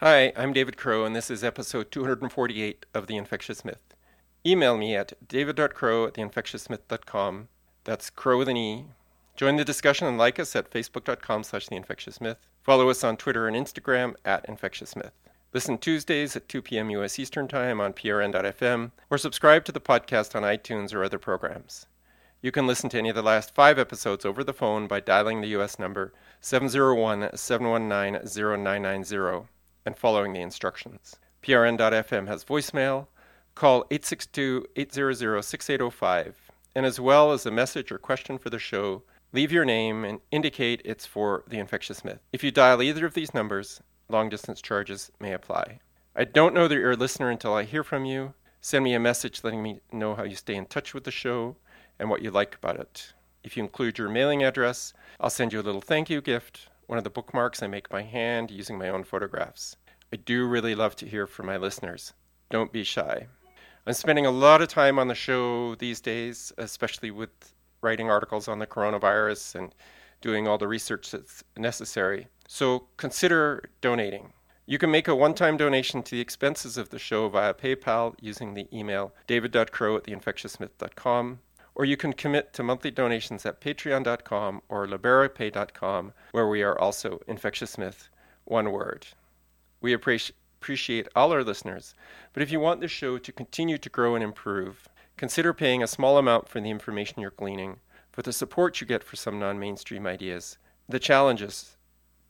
Hi, I'm David Crow, and this is episode 248 of The Infectious Myth. Email me at david.crow at theinfectiousmyth.com. That's crow with an E. Join the discussion and like us at facebook.com slash theinfectiousmyth. Follow us on Twitter and Instagram at infectiousmyth. Listen Tuesdays at 2 p.m. U.S. Eastern Time on prn.fm or subscribe to the podcast on iTunes or other programs. You can listen to any of the last five episodes over the phone by dialing the U.S. number 701 719 0990 and following the instructions. PRN.FM has voicemail. Call 862 800 6805. And as well as a message or question for the show, leave your name and indicate it's for the infectious myth. If you dial either of these numbers, long distance charges may apply. I don't know that you're a listener until I hear from you. Send me a message letting me know how you stay in touch with the show and what you like about it. If you include your mailing address, I'll send you a little thank you gift one of the bookmarks I make by hand using my own photographs. I do really love to hear from my listeners. Don't be shy. I'm spending a lot of time on the show these days, especially with writing articles on the coronavirus and doing all the research that's necessary. So consider donating. You can make a one time donation to the expenses of the show via PayPal using the email david.crow at theinfectiousmyth.com or you can commit to monthly donations at patreon.com or liberapay.com, where we are also Infectious Myth, one word. We appreciate all our listeners, but if you want the show to continue to grow and improve, consider paying a small amount for the information you're gleaning, for the support you get for some non mainstream ideas, the challenges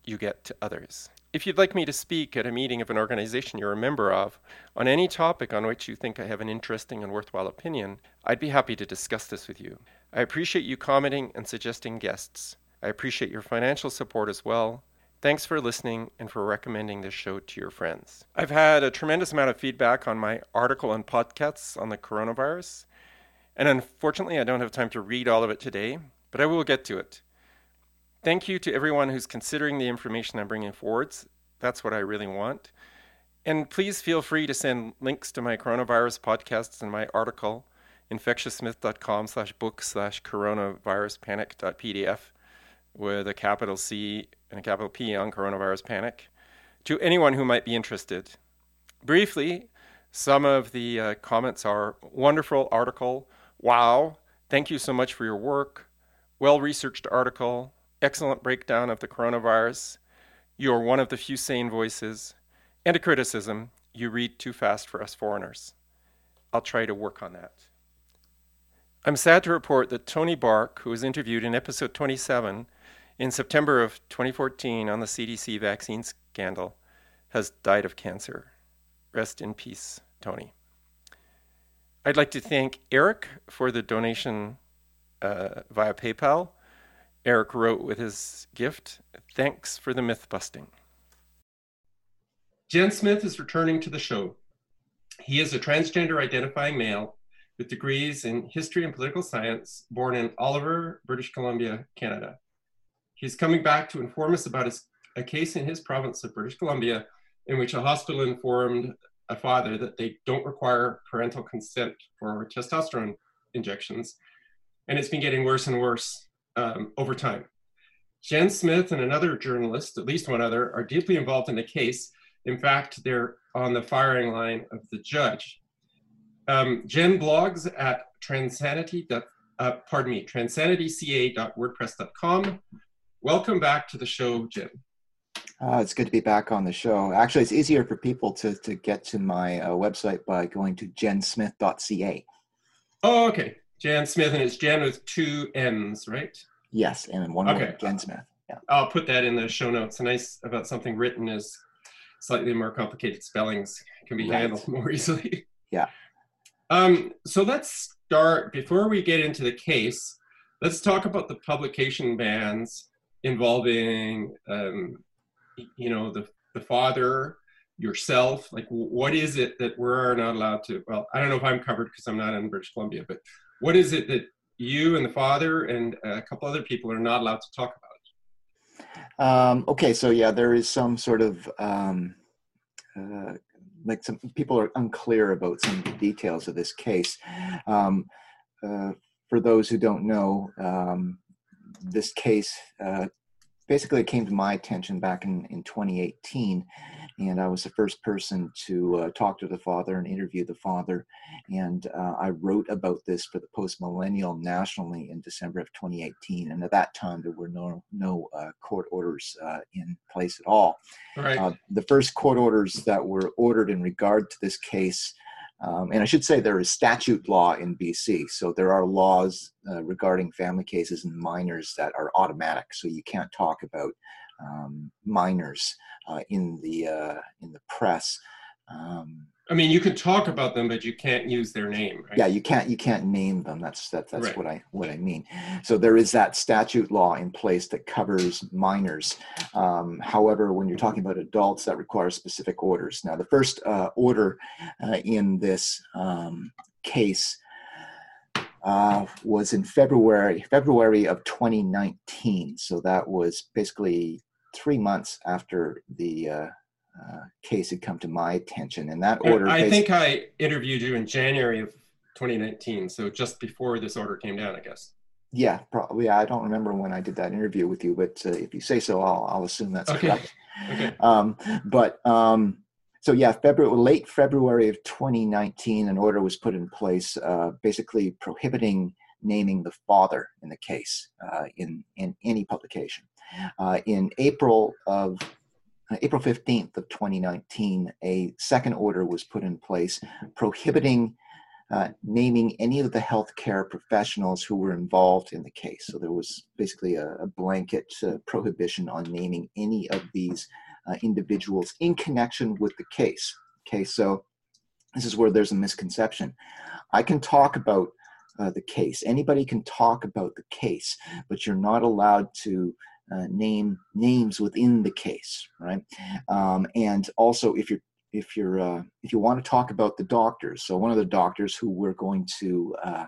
you get to others. If you'd like me to speak at a meeting of an organization you're a member of on any topic on which you think I have an interesting and worthwhile opinion, I'd be happy to discuss this with you. I appreciate you commenting and suggesting guests. I appreciate your financial support as well. Thanks for listening and for recommending this show to your friends. I've had a tremendous amount of feedback on my article and podcasts on the coronavirus, and unfortunately, I don't have time to read all of it today, but I will get to it. Thank you to everyone who's considering the information I'm bringing forwards. That's what I really want. And please feel free to send links to my coronavirus podcasts and my article, infectiousmyth.com slash book slash coronavirus panic.pdf with a capital C and a capital P on coronavirus panic to anyone who might be interested. Briefly, some of the uh, comments are wonderful article, wow, thank you so much for your work, well researched article, excellent breakdown of the coronavirus. You're one of the few sane voices. And a criticism you read too fast for us foreigners. I'll try to work on that. I'm sad to report that Tony Bark, who was interviewed in episode 27 in September of 2014 on the CDC vaccine scandal, has died of cancer. Rest in peace, Tony. I'd like to thank Eric for the donation uh, via PayPal Eric wrote with his gift, Thanks for the myth busting. Jenn Smith is returning to the show. He is a transgender identifying male with degrees in history and political science, born in Oliver, British Columbia, Canada. He's coming back to inform us about his, a case in his province of British Columbia in which a hospital informed a father that they don't require parental consent for testosterone injections. And it's been getting worse and worse um, over time. Jenn Smith and another journalist, at least one other, are deeply involved in the case. In fact, they're on the firing line of the judge. Um, Jenn blogs at transanity. Uh, pardon me, transanityca.wordpress.com. Welcome back to the show, Jenn. Uh, it's good to be back on the show. Actually, it's easier for people to, to get to my uh, website by going to jennsmith.ca. Oh, okay. Jenn Smith, and it's Jenn with two M's, right? Yes, and one okay. word, Jenn Smith. Yeah. I'll put that in the show notes. nice about something written is slightly more complicated spellings can be right. handled more easily. Yeah. Um, so let's start before we get into the case. Let's talk about the publication bans involving, um, you know, the the father, yourself. Like, what is it that we're not allowed to? Well, I don't know if I'm covered because I'm not in British Columbia, but what is it that you and the father and a couple other people are not allowed to talk about? Um, okay, so yeah, there is some sort of um, uh, like some people are unclear about some details of this case. Um, uh, for those who don't know, um, this case uh, basically came to my attention back in, in 2018 and I was the first person to uh, talk to the father and interview the father. And uh, I wrote about this for the Post Millennial nationally in December of 2018. And at that time, there were no no uh, court orders uh, in place at all. Right. Uh, the first court orders that were ordered in regard to this case. Um, and I should say there is statute law in BC. So there are laws uh, regarding family cases and minors that are automatic. So you can't talk about um, minors uh, in the uh, in the press. Um, I mean, you could talk about them, but you can't use their name. Right? Yeah, you can't you can't name them. That's that, that's right. what I what I mean. So there is that statute law in place that covers minors. Um, however, when you're talking about adults, that requires specific orders. Now, the first uh, order uh, in this um, case uh, was in February February of 2019. So that was basically three months after the uh, case had come to my attention. And that order. I think I interviewed you in January of 2019, so just before this order came down, I guess. Yeah, probably. I don't remember when I did that interview with you, but uh, if you say so, I'll, I'll assume that's okay. correct. okay. Um, but um, so yeah, February, late February of 2019, an order was put in place, uh, basically prohibiting naming the father in the case uh, in in any publication. Uh, in April of April 15th of 2019, a second order was put in place prohibiting uh, naming any of the healthcare professionals who were involved in the case. So there was basically a, a blanket uh, prohibition on naming any of these uh, individuals in connection with the case. Okay, so this is where there's a misconception. I can talk about uh, the case. Anybody can talk about the case, but you're not allowed to uh, name names within the case, right? Um, and also, if you're if you're uh, if you want to talk about the doctors, so one of the doctors who we're going to uh,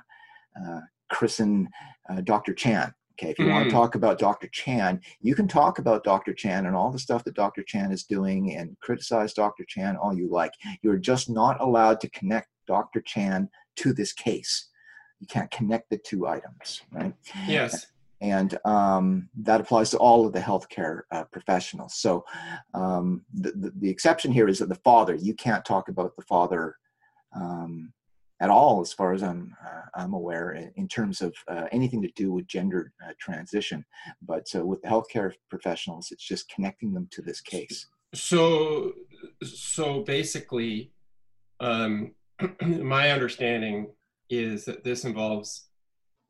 uh, christen uh, Dr. Chan, Okay, if you mm. want to talk about Dr. Chan, you can talk about Dr. Chan and all the stuff that Dr. Chan is doing and criticize Dr. Chan all you like. You're just not allowed to connect Dr. Chan to this case. You can't connect the two items, right? Yes. And um, that applies to all of the healthcare uh, professionals. So um, the, the, the, exception here is that the father, you can't talk about the father um, at all, as far as I'm uh, I'm aware, in, terms of uh, anything to do with gender uh, transition. But with the healthcare professionals, it's just connecting them to this case. So, so basically, um, my understanding is that this involves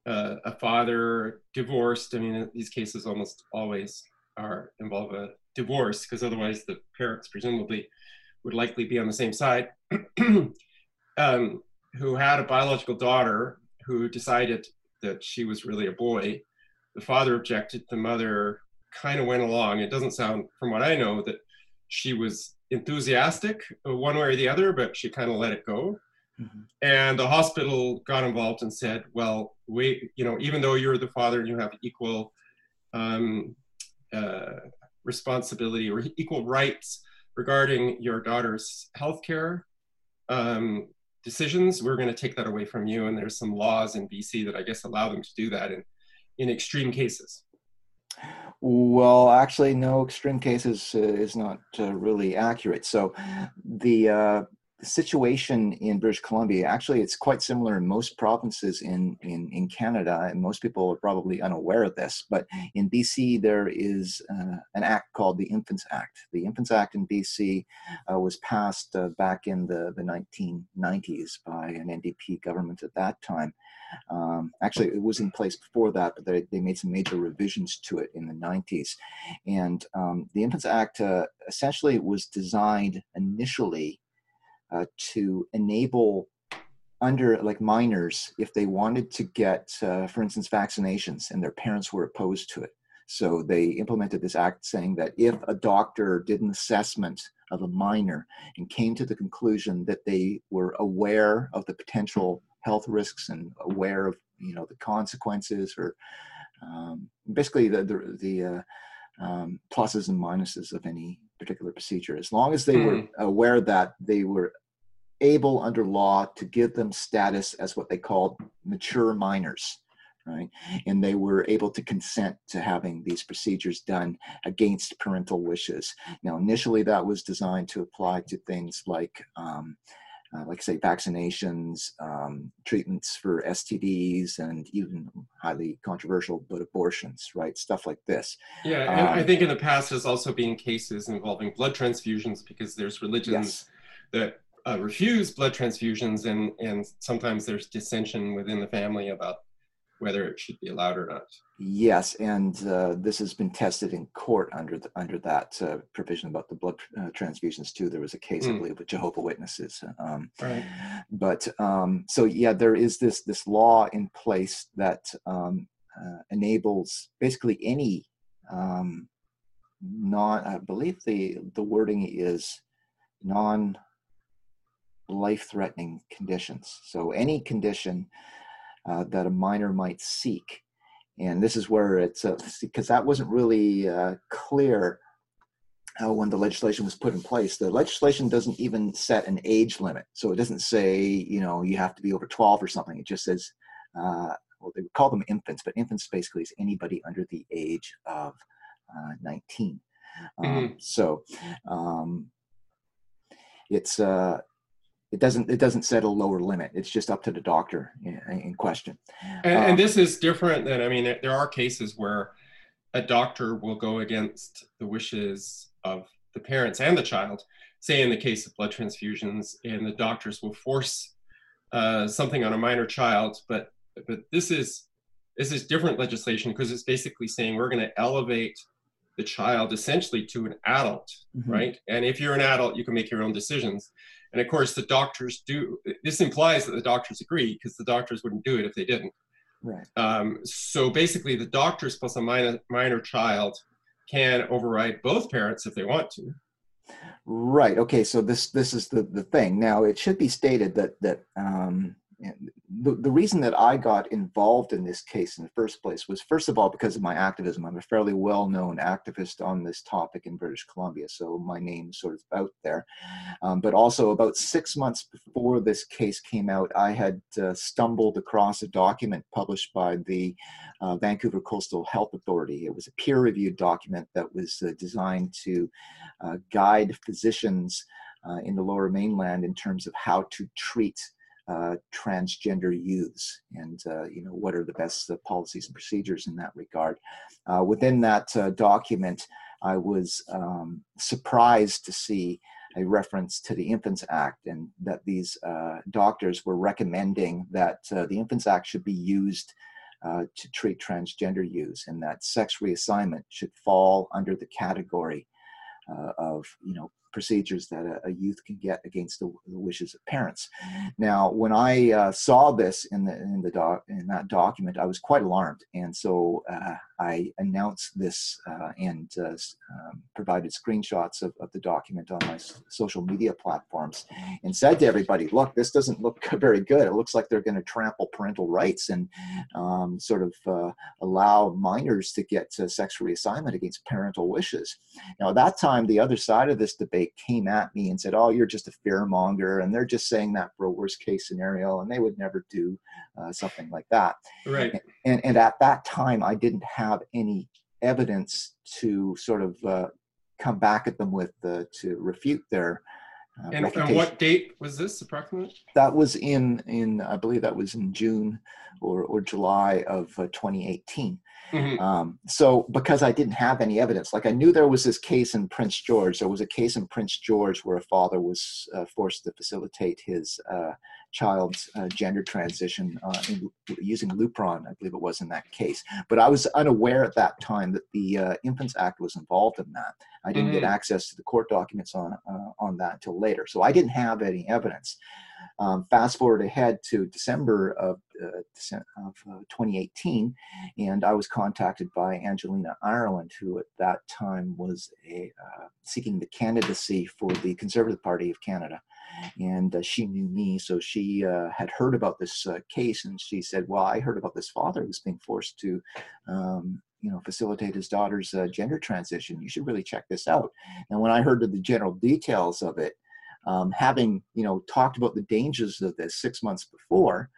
uh, a father divorced. I mean, these cases almost always are involve a divorce because otherwise the parents presumably would likely be on the same side. um, who had a biological daughter who decided that she was really a boy. The father objected. The mother kind of went along. It doesn't sound, from what I know, that she was enthusiastic one way or the other, but she kind of let it go. Mm-hmm. And the hospital got involved and said, well, we, you know, even though you're the father and you have equal um, uh, responsibility or equal rights regarding your daughter's health care, um, decisions, we're going to take that away from you. And there's some laws in BC that I guess allow them to do that in, in extreme cases. Well, actually, no extreme cases uh, is not uh, really accurate. So the uh, the situation in British Columbia, actually, it's quite similar in most provinces in, in, in Canada, and most people are probably unaware of this. But in BC, there is uh, an act called the Infants Act. The Infants Act in BC uh, was passed uh, back in the, the 1990s by an NDP government at that time. Um, actually, it was in place before that, but they, they made some major revisions to it in the 90s. And um, the Infants Act uh, essentially was designed initially uh, to enable under like minors if they wanted to get uh, for instance vaccinations and their parents were opposed to it. So they implemented this act saying that if a doctor did an assessment of a minor and came to the conclusion that they were aware of the potential health risks and aware of you know the consequences or um, basically the the, the uh, um, pluses and minuses of any particular procedure. As long as they mm. were hmm. aware that they were able under law to give them status as what they called mature minors, right? And they were able to consent to having these procedures done against parental wishes. Now, initially, that was designed to apply to things like, um, uh, like I say, vaccinations, um, treatments for STDs, and even highly controversial, but abortions, right? Stuff like this. Yeah, and um, I think in the past there's also been cases involving blood transfusions because there's religions yes. that uh, refuse blood transfusions, and and sometimes there's dissension within the family about whether it should be allowed or not. Yes, and uh, this has been tested in court under the, under that uh, provision about the blood uh, transfusions too. There was a case, mm. I hmm. believe, with Jehovah Witnesses. Um, right. But um, so yeah, there is this this law in place that um, uh, enables basically any um, non. I believe the the wording is non life threatening conditions. So any condition uh, that a minor might seek. And this is where it's because uh, that wasn't really uh, clear uh, when the legislation was put in place. The legislation doesn't even set an age limit. So it doesn't say, you know, you have to be over 12 or something. It just says, uh, well, they would call them infants, but infants basically is anybody under the age of 19. Um, mm-hmm. So um, it's uh, it doesn't it doesn't set a lower limit. It's just up to the doctor in, in question. And, um, and, this is different than i mean there are cases where a doctor will go against the wishes of the parents and the child say in the case of blood transfusions and the doctors will force uh, something on a minor child but but this is this is different legislation because it's basically saying we're going to elevate the child essentially to an adult mm-hmm. right? And if you're an adult you can make your own decisions and of course, the doctors do. This implies that the doctors agree because the doctors wouldn't do it if they didn't. Right. Um, so basically, the doctors plus a minor minor child can override both parents if they want to. Right. Okay. So this this is the the thing. Now it should be stated that that um, the, the reason that I got involved in this case in the first place was, first of all, because of my activism. I'm a fairly well known activist on this topic in British Columbia, so my name's sort of out there. Um, but also, about six months before this case came out, I had uh, stumbled across a document published by the uh, Vancouver Coastal Health Authority. It was a peer reviewed document that was uh, designed to uh, guide physicians. Uh, in the lower mainland, in terms of how to treat uh, transgender youths. And uh, you know what are the best uh, policies and procedures in that regard? Uh, within that uh, document i was um, surprised to see a reference to the infants act and that these doctors were recommending that the infants act should be used to treat transgender youths and that sex reassignment should fall under the category of you know procedures that a, a youth can get against the, the, wishes of parents. Now, when I uh, saw this in the in the doc in that document, I was quite alarmed, and so uh, I announced this uh, and uh, um, provided screenshots of, of the document on my social media platforms, and said to everybody, "Look, this doesn't look very good. It looks like they're going to trample parental rights and um, sort of uh, allow minors to get sex reassignment against parental wishes." Now, at that time, the other side of this debate came at me and said, "Oh, you're just a fearmonger," and they're just saying that for a worst case scenario, and they would never do uh, something like that. Right. And and at that time, I didn't have any evidence to sort of uh, come back at them with uh, to refute their. Uh, and, and, what date was this approximately? That was in in I believe that was in June or or July of uh, 2018. Mm-hmm. Um, so because I didn't have any evidence, like I knew there was this case in Prince George. There was a case in Prince George where a father was uh, forced to facilitate his uh, child's uh, gender transition uh, in, using Lupron, I believe it was in that case. But I was unaware at that time that the uh, Infants Act was involved in that. I didn't mm-hmm. get access to the court documents on uh, on that until later, so I didn't have any evidence. Um, fast forward ahead to December of, uh, of uh, 2018, and I was contacted by Angelina Ireland, who at that time was a, uh, seeking the candidacy for the Conservative Party of Canada. And uh, she knew me, so she uh, had heard about this uh, case, and she said, "Well, I heard about this father who's being forced to um, you know facilitate his daughter's uh, gender transition you should really check this out and when i heard the general details of it um, having you know talked about the dangers of this six months before,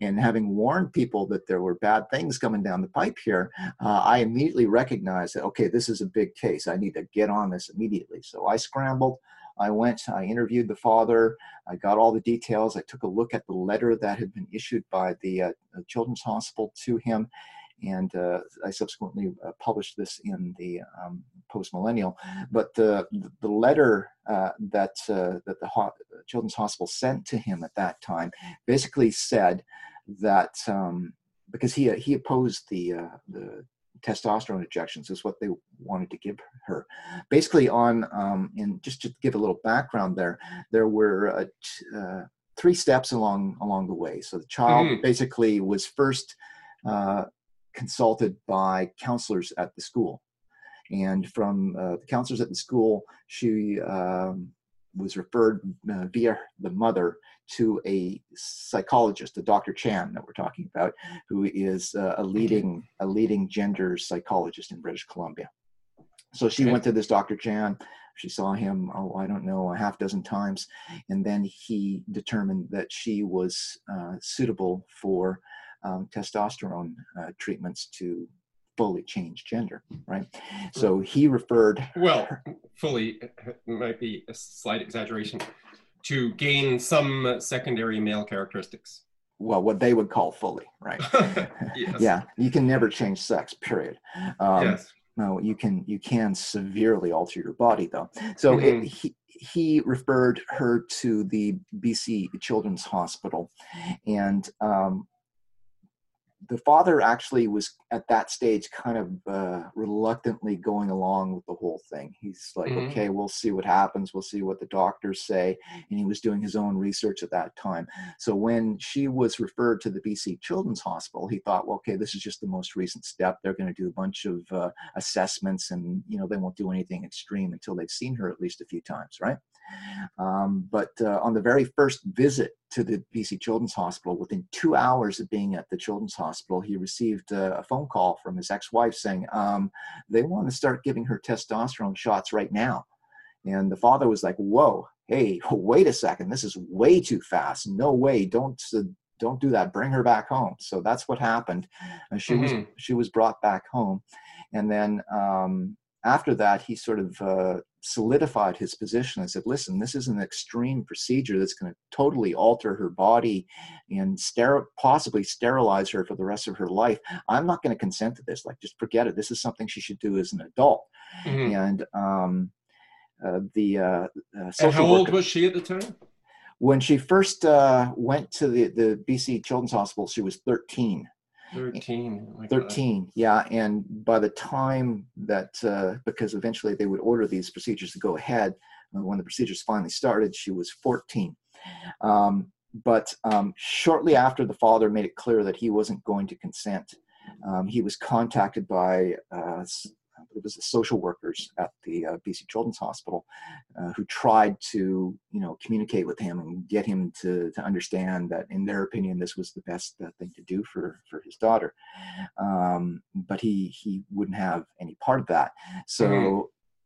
And having warned people that there were bad things coming down the pipe here, uh, I immediately recognized that, okay, this is a big case. I need to get on this immediately. So I scrambled. I went, I interviewed the father, I got all the details. I took a look at the letter that had been issued by the uh, Children's Hospital to him, and uh, I subsequently uh, published this in the um, Post Millennial. But the the letter uh, that uh, that the Ho- Children's Hospital sent to him at that time basically said that um, because he he opposed the uh, the testosterone injections is what they wanted to give her. Basically, on um, in just to give a little background there, there were uh, t- uh, three steps along along the way. So the child mm-hmm. basically was first uh, consulted by counselors at the school, and from uh, the counselors at the school, she um, was referred uh, via the mother to a psychologist, a Dr. Chan that we're talking about, who is uh, a leading a leading gender psychologist in British Columbia. So she okay. went to this Dr. Chan. She saw him, oh, I don't know, a half dozen times, and then he determined that she was uh, suitable for um, testosterone uh, treatments to fully change gender, right? So he referred. Well, fully might be a slight exaggeration to gain some secondary male characteristics. Well, what they would call fully, right? yes. Yeah, you can never change sex. Period. Um, yes. No, you can you can severely alter your body though. So mm-hmm. it, he he referred her to the BC Children's Hospital, and um, the father actually was at that stage kind of uh, reluctantly going along with the whole thing. He's like, mm-hmm. okay, we'll see what happens. We'll see what the doctors say. And he was doing his own research at that time. So when she was referred to the BC Children's Hospital, he thought, well, okay, this is just the most recent step. They're going to do a bunch of uh, assessments and, you know, they won't do anything extreme until they've seen her at least a few times, right? Um, but uh, on the very first visit to the BC Children's Hospital, within two hours of being at the Children's Hospital, he received a, a phone call from his ex wife saying um, they want to start giving her testosterone shots right now. And the father was like, Whoa, hey, wait a second, this is way too fast. No way, don't. Uh, don't do that. Bring her back home. So that's what happened. And she mm-hmm. was she was brought back home, and then um, after that, he sort of uh, solidified his position and said, listen, this is an extreme procedure that's going to totally alter her body and possibly sterilize her for the rest of her life. I'm not going to consent to this. Like, just forget it. This is something she should do as an adult. Mm-hmm. And um, uh, the uh, uh and how old was she at the time? When she first uh, went to the, the BC Children's Hospital, she was 13. 13 oh 13 yeah and by the time that uh, because eventually they would order these procedures to go ahead uh, when the procedures finally started she was 14 um, but um, shortly after the father made it clear that he wasn't going to consent um, he was contacted by uh, it was the social workers at the uh, BC Children's Hospital uh, who tried to, you know, communicate with him and get him to, to understand that, in their opinion, this was the best uh, thing to do for, for his daughter. Um, but he he wouldn't have any part of that. So. Mm-hmm.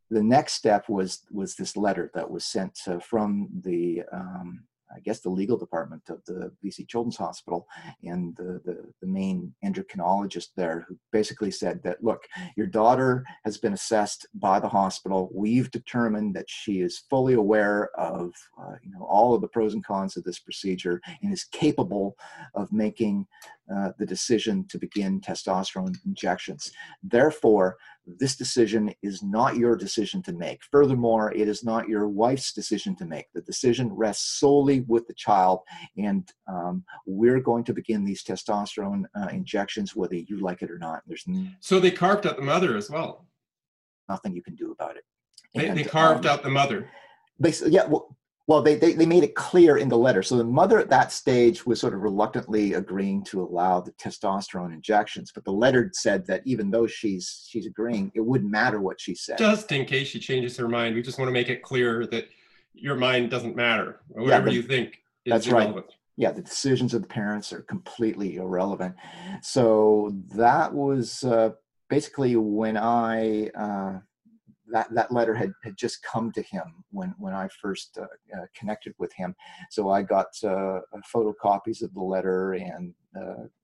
The next step was was this letter that was sent from the um, I guess the legal department of the BC Children's Hospital and the, the, the, main endocrinologist there who basically said that look, your daughter has been assessed by the hospital. We've determined that she is fully aware of uh, you know all of the pros and cons of this procedure and is capable of making uh, the decision to begin testosterone injections. Therefore, this decision is not your decision to make. Furthermore, it is not your wife's decision to make. The decision rests solely with the child, and um, we're going to begin these testosterone uh, injections whether you like it or not. There's so they carved out the mother as well. Nothing you can do about it. They, and, they carved um, out the mother. Yeah. Well, well they, they, they made it clear in the letter. So the mother at that stage was sort of reluctantly agreeing to allow the testosterone injections but the letter said that even though she's she's agreeing it wouldn't matter what she said. Just in case she changes her mind we just want to make it clear that your mind doesn't matter. Whatever yeah, you think that's irrelevant. right yeah the decisions of the parents are completely irrelevant. So that was uh, basically when i uh, that that letter had, had just come to him when when I first uh, uh, connected with him. So I got uh, photocopies of the letter and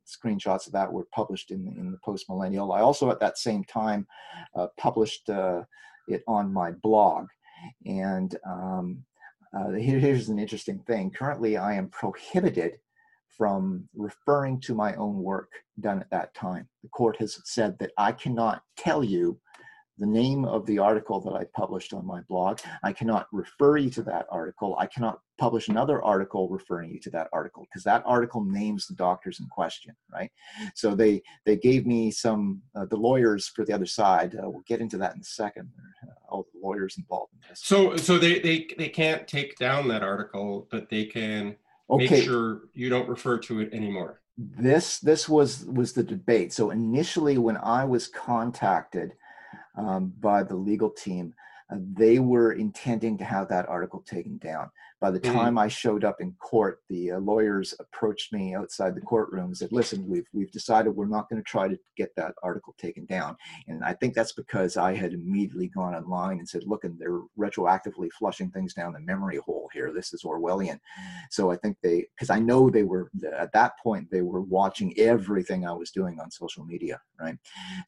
screenshots of that were published in in the Post Millennial. I also at that same time published it on my blog, and um, here, here's an interesting thing. Currently, I am prohibited from referring to my own work done at that time. The court has said that I cannot tell you the name of the article that I published on my blog. I cannot refer you to that article. I cannot publish another article referring you to that article because that article names the doctors in question, right? So they they gave me some uh, the lawyers for the other side. Uh, we'll get into that in a second. Uh, all the lawyers involved in this. So so they they they can't take down that article, but they can okay. make sure you don't refer to it anymore. This this was was the debate. So initially, when I was contacted um, by the legal team, uh, they were intending to have that article taken down. By the mm-hmm. time mm. I showed up in court, the uh, lawyers approached me outside the courtroom and said, "Listen, we've we've decided we're not going to try to get that article taken down." And I think that's because I had immediately gone online and said, "Look, and they're retroactively flushing things down the memory hole here. This is Orwellian." So I think they, because I know they were at that point, they were watching everything I was doing on social media, right?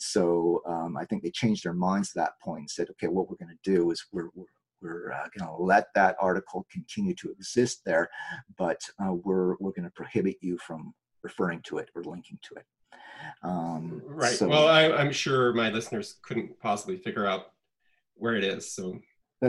So um, I think they changed their minds at that point and said, "Okay, what we're going to do is we're, we're we're uh, going to let that article continue to exist there, but uh, we're we're going to prohibit you from referring to it or linking to it. Um, right. So, well, I, I'm sure my listeners couldn't possibly figure out where it is, so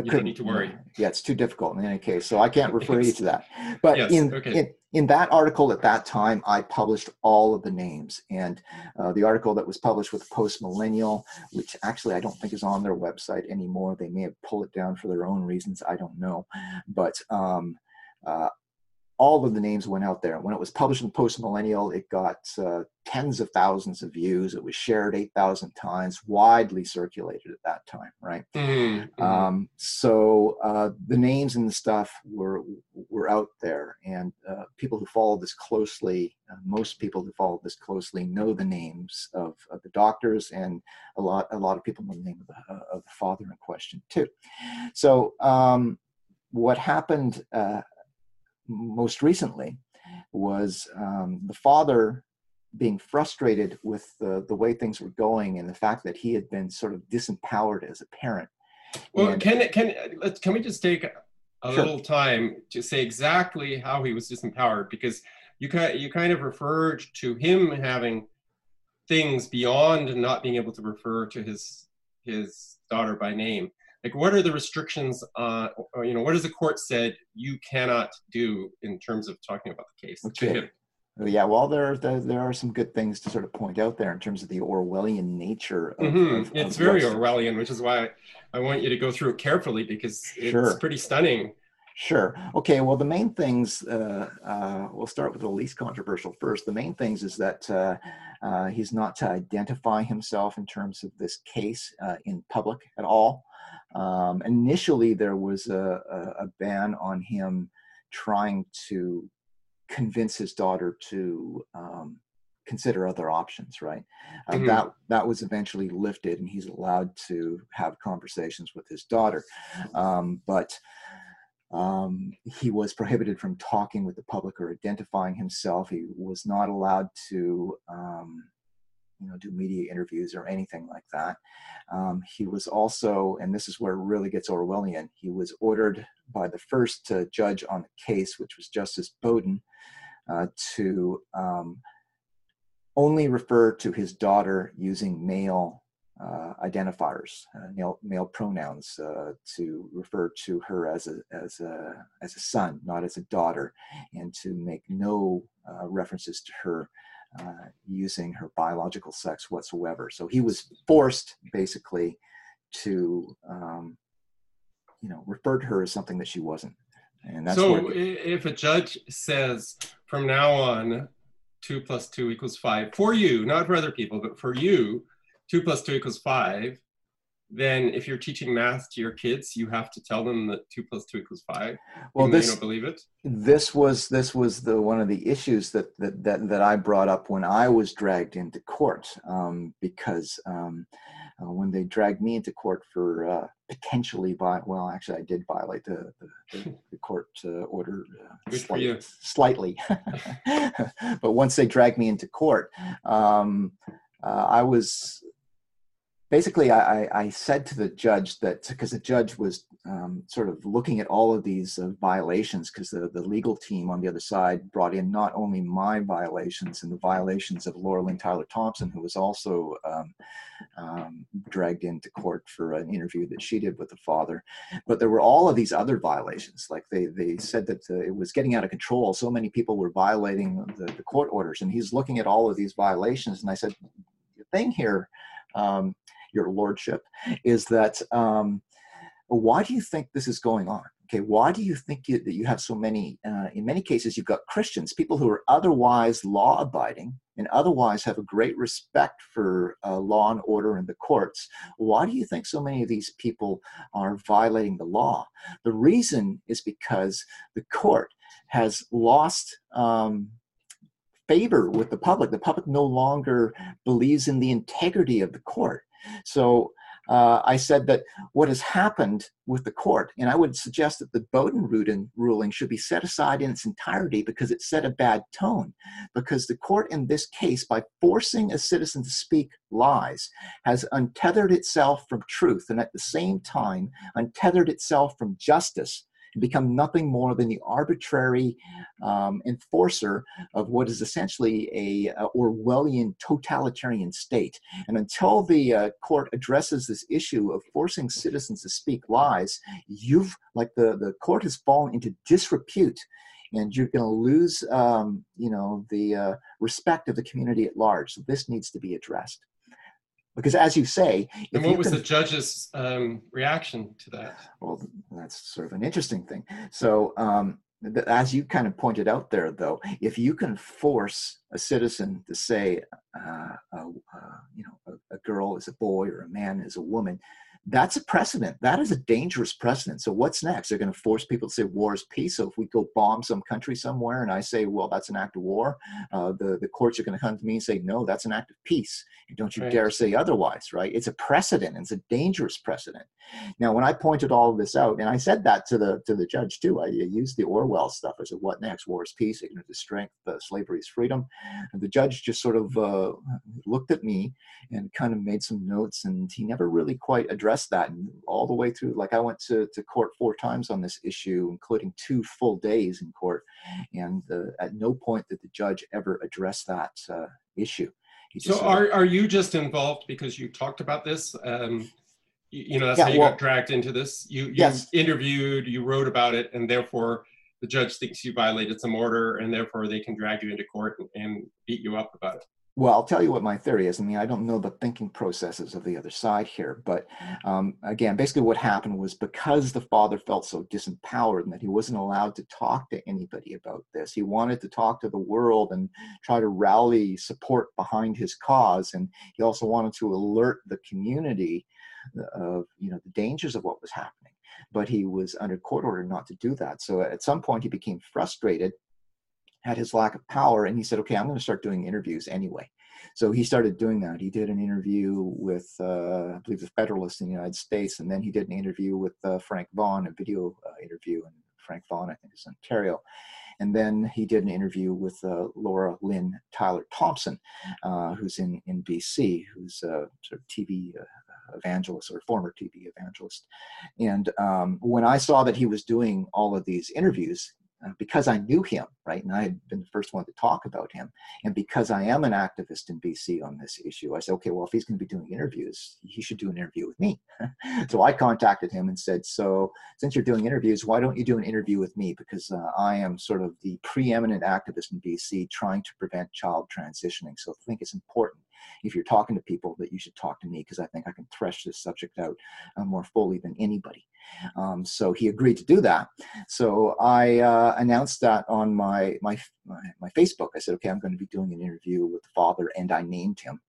you don't need to worry. Yeah, it's too difficult in any case, so I can't refer you to that. But yes, in, okay. in in that article at that time, I published all of the names, and uh, the article that was published with Post Millennial, which actually I don't think is on their website anymore. They may have pulled it down for their own reasons. I don't know, but um, uh, all of the names went out there. When it was published in Post Millennial, it got uh, tens of thousands of views. It was shared 8,000 times, widely circulated at that time, right? Mm-hmm. Um, so uh, the names and the stuff were were out there, and uh, people who follow this closely, uh, most people who follow this closely, know the names of, of, the doctors, and a lot a lot of people know the name of the, uh, of the father in question too. So. Um, what happened uh, most recently was um, the father being frustrated with the, the way things were going and the fact that he had been sort of disempowered as a parent. Well, and, can can let's can we just take a sure. little time to say exactly how he was disempowered because you kind you kind of referred to him having things beyond not being able to refer to his his daughter by name like what are the restrictions uh, or, you know what has the court said you cannot do in terms of talking about the case okay. yeah well there, there, there are some good things to sort of point out there in terms of the orwellian nature of, mm-hmm. of, it's of very orwellian which is why i want you to go through it carefully because it's sure. pretty stunning Sure. Okay. Well, the main things, uh, uh, we'll start with the least controversial first. The main things is that uh, uh he's not to identify himself in terms of this case uh, in public at all. Um, initially, there was a, a, a, ban on him trying to convince his daughter to um, consider other options. Right, uh, mm-hmm. that that was eventually lifted, and he's allowed to have conversations with his daughter. Um, but um, he was prohibited from talking with the public or identifying himself. He was not allowed to um, you know do media interviews or anything like that. Um, he was also, and this is where it really gets Orwellian. He was ordered by the first uh, judge on the case, which was Justice Bowden, uh, to um, only refer to his daughter using male uh, identifiers, uh, male, male pronouns, uh, to refer to her as a as a as a son, not as a daughter, and to make no uh, references to her uh, using her biological sex whatsoever. So he was forced basically to, um, you know, refer to her as something that she wasn't. And that's so if a judge says from now on, two plus two equals five for you, not for other people, but for you, two plus two equals five, then if you're teaching math to your kids, you have to tell them that two plus two equals five. Well, this, don't believe it. This was this was the one of the issues that that that, that I brought up when I was dragged into court um, because um, uh, when they dragged me into court for uh, potentially by well, actually, I did violate the the, the court uh, order uh, slight, slightly, but once they dragged me into court, um, uh, I was basically I, I, said to the judge that because the judge was um, sort of looking at all of these uh, violations because the, the legal team on the other side brought in not only my violations and the violations of Laura Lynn Tyler Thompson, who was also um, um, dragged into court for an interview that she did with the father, but there were all of these other violations. Like they, they said that uh, it was getting out of control. So many people were violating the, the court orders, and he's looking at all of these violations. And I said, the thing here um, your lordship, is that um, why do you think this is going on? Okay, why do you think you, that you have so many? Uh, in many cases, you've got Christians, people who are otherwise law-abiding and otherwise have a great respect for uh, law and order in the courts. Why do you think so many of these people are violating the law? The reason is because the court has lost um, favor with the public. The public no longer believes in the integrity of the court. So uh, I said that what has happened with the court, and I would suggest that the Bowden ruling should be set aside in its entirety because it set a bad tone. Because the court in this case, by forcing a citizen to speak lies, has untethered itself from truth and at the same time untethered itself from justice become nothing more than the arbitrary um, enforcer of what is essentially a, a, Orwellian totalitarian state. And until the uh, court addresses this issue of forcing citizens to speak lies, you've like the the court has fallen into disrepute and you're going to lose um, you know the uh, respect of the community at large so this needs to be addressed because as you say and what was can, the judge's um, reaction to that? Well that's sort of an interesting thing. So um, as you kind of pointed out there though if you can force a citizen to say uh, uh, you know a, a girl is a boy or a man is a woman that's a precedent. That is a dangerous precedent. So what's next? They're going to force people to say war is peace. So if we go bomb some country somewhere and I say, well, that's an act of war, uh, the, the courts are going to come to me and say, no, that's an act of peace. And don't you right. dare say otherwise, right? It's a precedent. It's a dangerous precedent. Now, when I pointed all of this out, and I said that to the to the judge too, I used the Orwell stuff. I said, what next? War is peace, ignorance is strength, uh, slavery is freedom. And the judge just sort of uh, looked at me and kind of made some notes, and he never really quite addressed addressed that and all the way through. Like I went to, to court four times on this issue, including two full days in court. And uh, at no point did the judge ever address that uh, issue. so are, are you just involved because you talked about this? Um, you, you, know, that's yeah, how you well, got dragged into this. You, you yes. interviewed, you wrote about it, and therefore the judge thinks you violated some order, and therefore they can drag you into court and, and beat you up about it. Well, I'll tell you what my theory is. I mean, I don't know the thinking processes of the other side here, but um, again, basically what happened was because the father felt so disempowered and that he wasn't allowed to talk to anybody about this, he wanted to talk to the world and try to rally support behind his cause, and he also wanted to alert the community of you know the dangers of what was happening. But he was under court order not to do that. So at some point, he became frustrated had his lack of power and he said okay i'm going to start doing interviews anyway. So he started doing that. He did an interview with uh, i believe the federalist in the united states and then he did an interview with uh, frank vaughn a video uh, interview and frank vaughn i think is ontario. And then he did an interview with uh, Laura Lynn Tyler Thompson, uh, who's in, in BC, who's a sort of TV uh, evangelist or former TV evangelist. And um, when I saw that he was doing all of these interviews, because I knew him, right, and I had been the first one to talk about him, and because I am an activist in BC on this issue, I said, okay, well, if he's going to be doing interviews, he should do an interview with me. so I contacted him and said, so since you're doing interviews, why don't you do an interview with me? Because uh, I am sort of the preeminent activist in BC trying to prevent child transitioning. So I think it's important if you're talking to people that you should talk to me because I think I can thresh this subject out uh, more fully than anybody. Um, so he agreed to do that. So I uh, announced that on my, my, my my Facebook. I said, okay, I'm going to be doing an interview with the father, and I named him.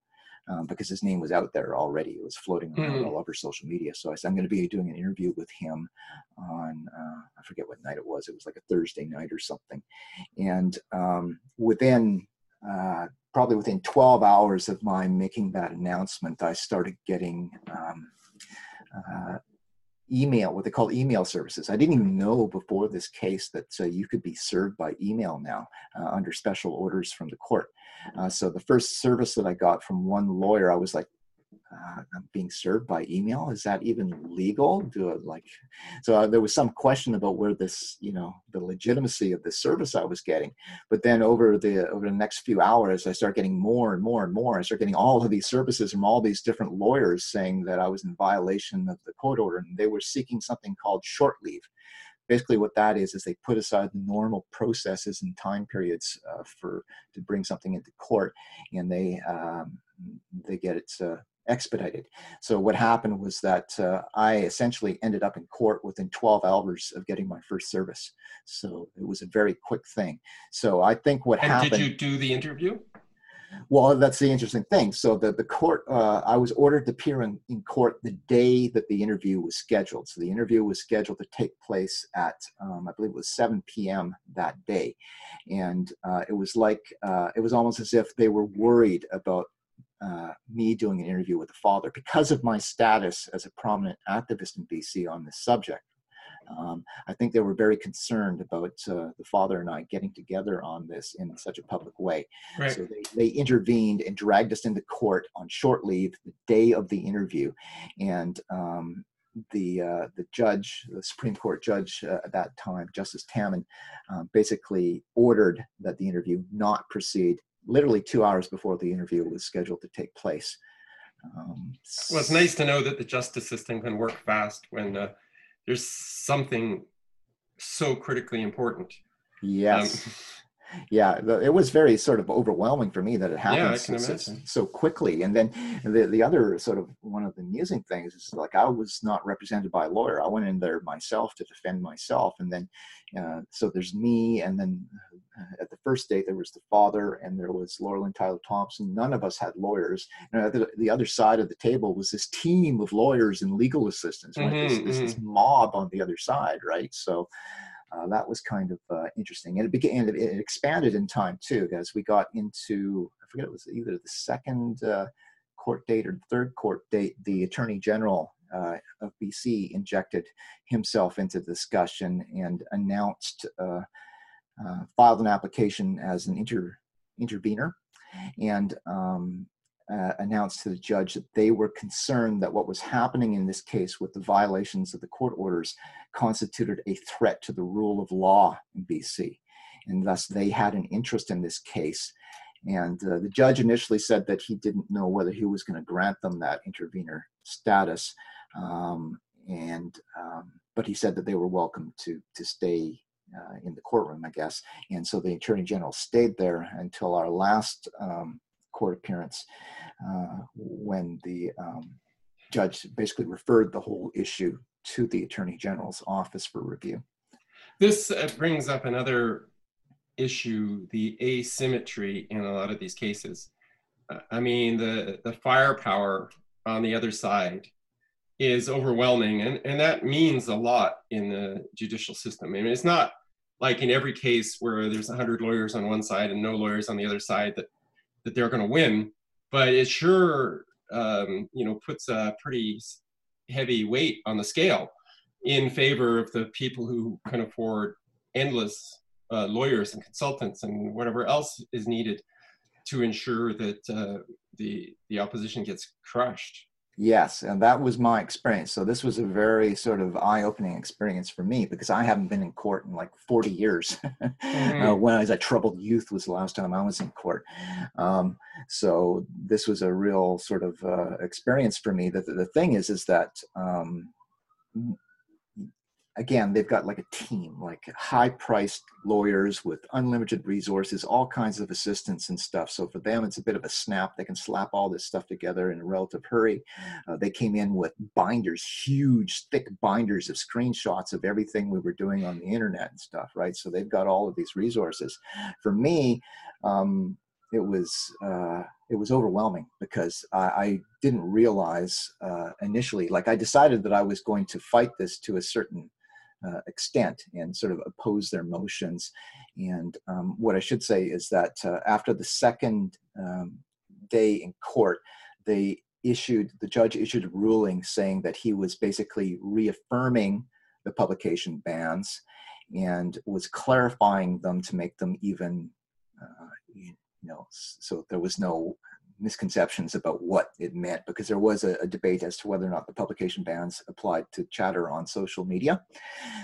Um, because his name was out there already. It was floating around mm-hmm. all over social media. So I said, I'm going to be doing an interview with him on, uh, I forget what night it was. It was like a Thursday night or something. And um, within uh, probably within 12 hours of my making that announcement, I started getting um, uh, email, what they call email services. I didn't even know before this case that uh, you could be served by email now uh, under special orders from the court. Uh, so the first service that I got from one lawyer, I was like, uh, I'm being served by email. Is that even legal? Do it like, so uh, there was some question about where this, you know, the legitimacy of the service I was getting. But then over the over the next few hours, I start getting more and more and more. I start getting all of these services from all these different lawyers saying that I was in violation of the court order, and they were seeking something called short leave basically what that is is they put aside the normal processes and time periods uh, for to bring something into court and they um, they get it uh, expedited. So what happened was that uh, I essentially ended up in court within 12 hours of getting my first service. So it was a very quick thing. So I think what and happened. Did you do the interview? Well, that's the interesting thing. So the, the court, uh, I was ordered to appear in, in court the day that the interview was scheduled. So the interview was scheduled to take place at, um, I believe it was 7 p.m. that day. And uh, it was like, uh, it was almost as if they were worried about uh, me doing an interview with the father because of my status as a prominent activist in BC on this subject. Um, I think they were very concerned about uh, the father and I getting together on this in such a public way. Right. So they, they intervened and dragged us into court on short leave the day of the interview. And um, the uh, the judge, the Supreme Court judge uh, at that time, Justice Tammen, uh, basically ordered that the interview not proceed literally two hours before the interview was scheduled to take place. Um, well, it's nice to know that the justice system can work fast when uh, there's something so critically important. Yes. Um, yeah, it was very sort of overwhelming for me that it happened yeah, so, so, quickly. And then the the other sort of one of the amusing things is like I was not represented by a lawyer. I went in there myself to defend myself, and then uh, so there's me, and then uh, at the first date there was the father, and there was Laurel and Tyler Thompson. None of us had lawyers. And the, the other side of the table was this team of lawyers and legal assistants, right? Mm-hmm, this, this, mm-hmm. this mob on the other side, right? So uh, that was kind of uh, interesting, and it began. It, expanded in time too, as we got into. I forget it was either the second uh, court date or the third court date. The Attorney General uh, of BC injected himself into the discussion and announced, uh, uh, filed an application as an inter intervener, and um, uh, announced to the judge that they were concerned that what was happening in this case with the violations of the court orders constituted a threat to the rule of law in BC. And thus they had an interest in this case. And uh, the judge initially said that he didn't know whether he was going to grant them that intervener status. Um, and um, but he said that they were welcome to to stay uh, in the courtroom, I guess. And so the attorney general stayed there until our last um, court appearance uh, when the um, judge basically referred the whole issue to the attorney general's office for review. This uh, brings up another issue the asymmetry in a lot of these cases. Uh, I mean, the, the firepower on the other side is overwhelming, and, and that means a lot in the judicial system. I mean, it's not like in every case where there's 100 lawyers on one side and no lawyers on the other side that that they're going to win, but it sure um, you know puts a pretty heavy weight on the scale in favor of the people who can afford endless uh, lawyers and consultants and whatever else is needed to ensure that uh, the the opposition gets crushed. Yes, and that was my experience. So this was a very sort of eye-opening experience for me because I haven't been in court in like 40 years. mm-hmm. uh, when I was a troubled youth was the last time I was in court. Um, so this was a real sort of uh, experience for me. That the, the, thing is, is that um, again, they've got like a team, like high priced lawyers with unlimited resources, all kinds of assistance and stuff. So for them, it's a bit of a snap. They can slap all this stuff together in a relative hurry. Uh, they came in with binders, huge, thick binders of screenshots of everything we were doing on the internet and stuff, right? So they've got all of these resources. For me, um, it was uh, it was overwhelming because I, I didn't realize uh, initially. Like I decided that I was going to fight this to a certain uh, extent and sort of oppose their motions. And um, what I should say is that uh, after the second um, day in court, they issued the judge issued a ruling saying that he was basically reaffirming the publication bans and was clarifying them to make them even uh, you know so there was no misconceptions about what it meant because there was a, a, debate as to whether or not the publication bans applied to chatter on social media.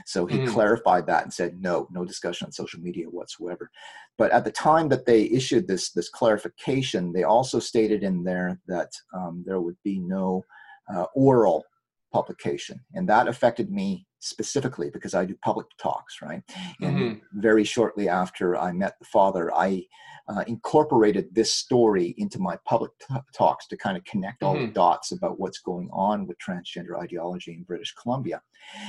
So he mm. clarified that and said, no, no discussion on social media whatsoever. But at the time that they issued this, this clarification, they also stated in there that um, there would be no uh, oral publication. And that affected me specifically because I do public talks, right? And mm-hmm. very shortly after I met the father, I uh, incorporated this story into my public t- talks to kind of connect all mm-hmm. the dots about what's going on with transgender ideology in British Columbia.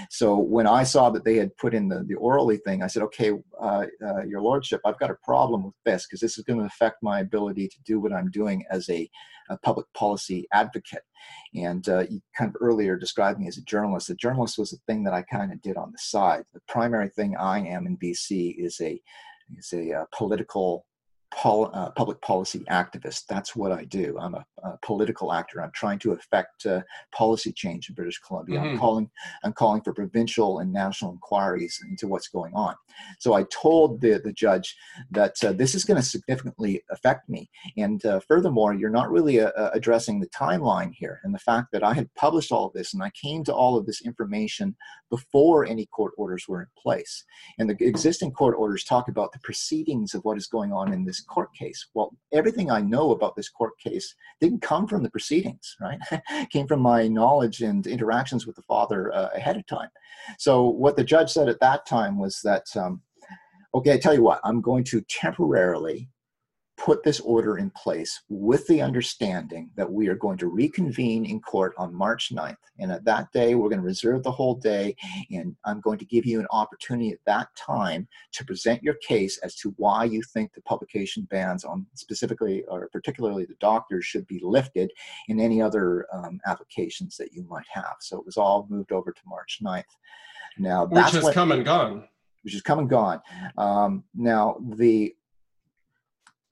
So when I saw that they had put in the, the orally thing, I said, okay, uh, uh, Your Lordship, I've got a problem with this because this is going to affect my ability to do what I'm doing as a, a public policy advocate. And uh, you kind of earlier described me as a journalist. A journalist was a thing that I kind of did on the side. The primary thing I am in BC is a is a uh, political pol- uh, public policy activist. That's what I do. I'm a, a political actor. I'm trying to affect uh, policy change in British Columbia. Mm-hmm. I'm calling I'm calling for provincial and national inquiries into what's going on. So I told the the judge that uh, this is going to significantly affect me. And uh, furthermore, you're not really uh, uh, addressing the timeline here and the fact that I had published all of this and I came to all of this information before any court orders were in place. And the existing court orders talk about the proceedings of what is going on in this court case. Well, everything I know about this court case didn't come from the proceedings, right? came from my knowledge and interactions with the father uh, ahead of time. So what the judge said at that time was that, um, okay, I tell you what, I'm going to temporarily put this order in place with the understanding that we are going to reconvene in court on March 9th. And at that day, we're going to reserve the whole day. And I'm going to give you an opportunity at that time to present your case as to why you think the publication bans on specifically or particularly the doctors should be lifted in any other um, applications that you might have. So it was all moved over to March 9th. Now, which has come and gone. Which has come and gone. Um, now, the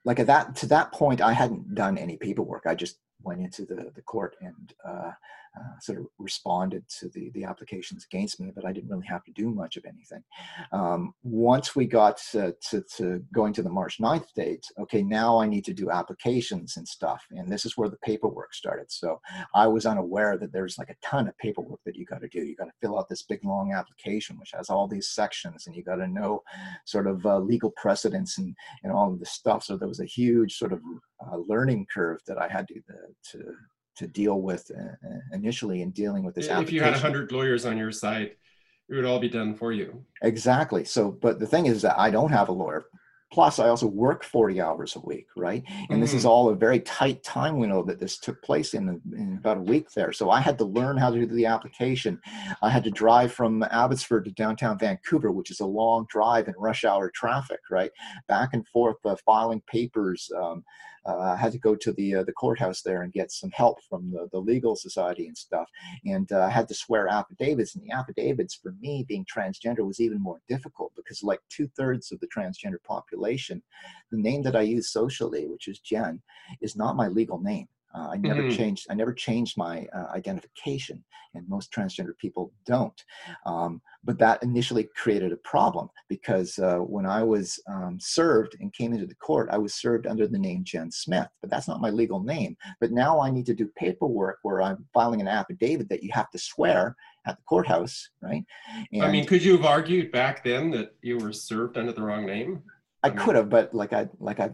like at that to that point i hadn't done any paperwork. I just went into the, the court and uh, uh, sort of responded to the, the applications against me, but I didn't really have to do much of anything. Um, once we got to, to, to, going to the March 9th date, okay, now I need to do applications and stuff. And this is where the paperwork started. So I was unaware that there's like a ton of paperwork that you got to do. You got to fill out this big long application, which has all these sections, and you got to know sort of uh, legal precedents and, and all of this stuff. So there was a huge sort of uh, learning curve that I had to, uh, to to deal with uh, uh, initially in dealing with this if you had 100 lawyers on your side it would all be done for you. Exactly. So but the thing is that i don't have a lawyer. Plus i also work 40 hours a week right? And mm. this is mm. all a very tight time window that this took place in, in about a week there. So i had to learn how to do the application. I had to drive from abbotsford to downtown vancouver which is a long drive in rush hour traffic right? Back and forth uh, filing papers um, uh, I had to go to the uh, the courthouse there and get some help from the, the legal society and stuff. And uh, I had to swear affidavits, and the affidavits for me being transgender was even more difficult because like two thirds of the transgender population, the name that I use socially, which is Jenn, is not my legal name. Uh, I never mm-hmm. changed. I never changed my uh, identification, and most transgender people don't. Um, but that initially created a problem because uh, when I was um, served and came into the court, I was served under the name Jenn Smith, but that's not my legal name. But now I need to do paperwork where I'm filing an affidavit that you have to swear at the courthouse, right? And I mean, could you have argued back then that you were served under the wrong name? I could have, but like I like I,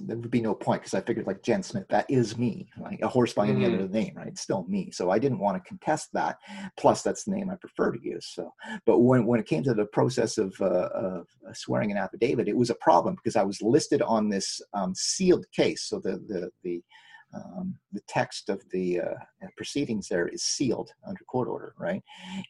there would be no point because I figured like Jenn Smith, that is me, like a horse by any mm-hmm. other name, right? It's still me. So I didn't want to contest that. Plus, that's the name I prefer to use. So, but when when it came to the process of, uh, of swearing an affidavit, it was a problem because I was listed on this um, sealed case. So the the the um, the text of the uh, proceedings there is sealed under court order, right?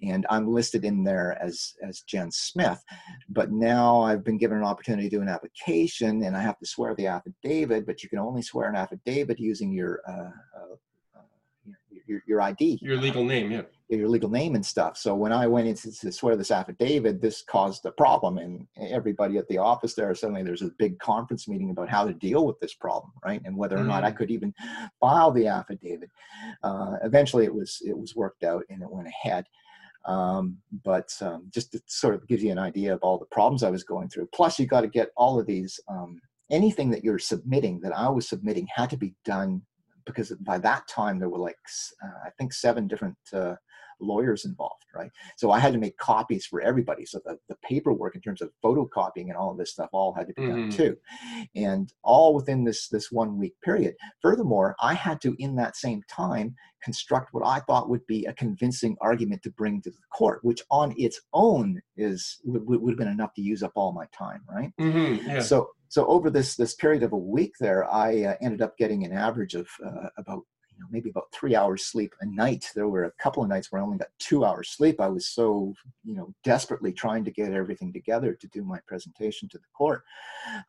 And I'm listed in there as as Jenn Smith, but now I've been given an opportunity to do an application, and I have to swear the affidavit. But you can only swear an affidavit using your uh, uh, your, your ID, your legal name, yeah. Your legal name and stuff. So when I went in to swear this affidavit, this caused a problem, and everybody at the office there suddenly there's a big conference meeting about how to deal with this problem, right, and whether or not I mm. could even file the affidavit. Uh, eventually, it was it was worked out and it went ahead. Um, but um, just to sort of give you an idea of all the problems I was going through. Plus, you got to get all of these. Um, anything that you're submitting that I was submitting had to be done because by that time there were like uh, I think seven different uh, lawyers involved, right? So I had to make copies for everybody. So the, the paperwork in terms of photocopying and all of this stuff all had to be mm-hmm. done too. And all within this this one week period. Furthermore, I had to in that same time construct what I thought would be a convincing argument to bring to the court, which on its own is would, would have been enough to use up all my time, right? Mm-hmm, yeah. So so over this this period of a week there, I uh, ended up getting an average of uh, about you know, maybe about three hours sleep a night. There were a couple of nights where I only got two hours sleep. I was so, you know, desperately trying to get everything together to do my presentation to the court.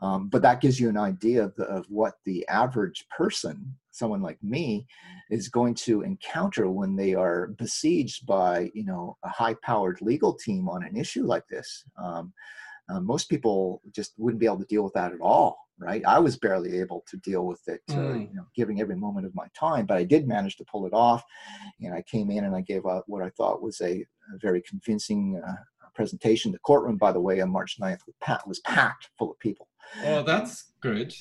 Um, but that gives you an idea of, the, of what the average person, someone like me, is going to encounter when they are besieged by, you know, a high-powered legal team on an issue like this. Um, uh, most people just wouldn't be able to deal with that at all right? I was barely able to deal with it, uh, mm. you know, giving every moment of my time, but I did manage to pull it off. And I came in and I gave out what I thought was a, a very convincing uh, presentation. The courtroom, by the way, on March 9th was packed full of people. Oh, that's good.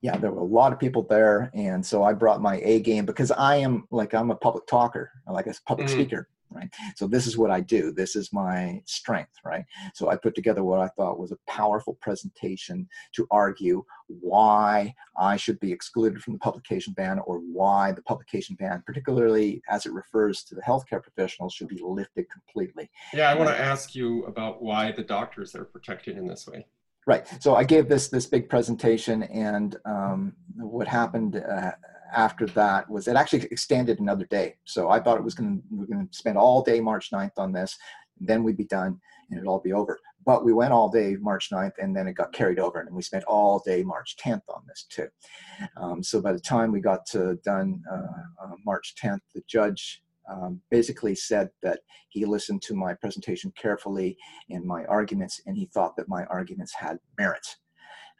Yeah, there were a lot of people there, and so I brought my A game because I am like I'm a public talker, like a public mm. speaker, right? So this is what I do. This is my strength, right? So I put together what I thought was a powerful presentation to argue why I should be excluded from the publication ban or why the publication ban, particularly as it refers to the healthcare professionals, should be lifted completely. Yeah, I want to ask you about why the doctors are protected in this way. Right. So I gave this this big presentation, and um, what happened uh, after that was it actually extended another day. So I thought it was going to we are going to spend all day March 9th on this, then we'd be done and it'd all be over. But we went all day March 9th and then it got carried over and we spent all day March 10th on this too. Um, so by the time we got to done uh, uh, March 10th, the judge um, basically said that he listened to my presentation carefully and my arguments and he thought that my arguments had merit.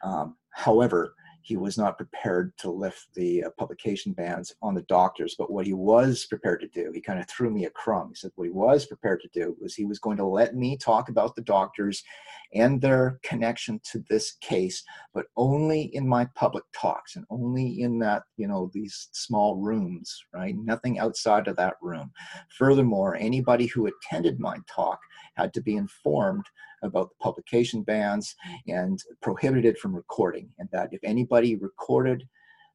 Um, however, he was not prepared to lift the uh, publication bans on the doctors. But what he was prepared to do, he kind of threw me a crumb. He said what he was prepared to do was he was going to let me talk about the doctors and their connection to this case, but only in my public talks and only in that, you know, these small rooms, right? Nothing outside of that room. Furthermore, anybody who attended my talk had to be informed about the publication bans and prohibited from recording, and that if anybody recorded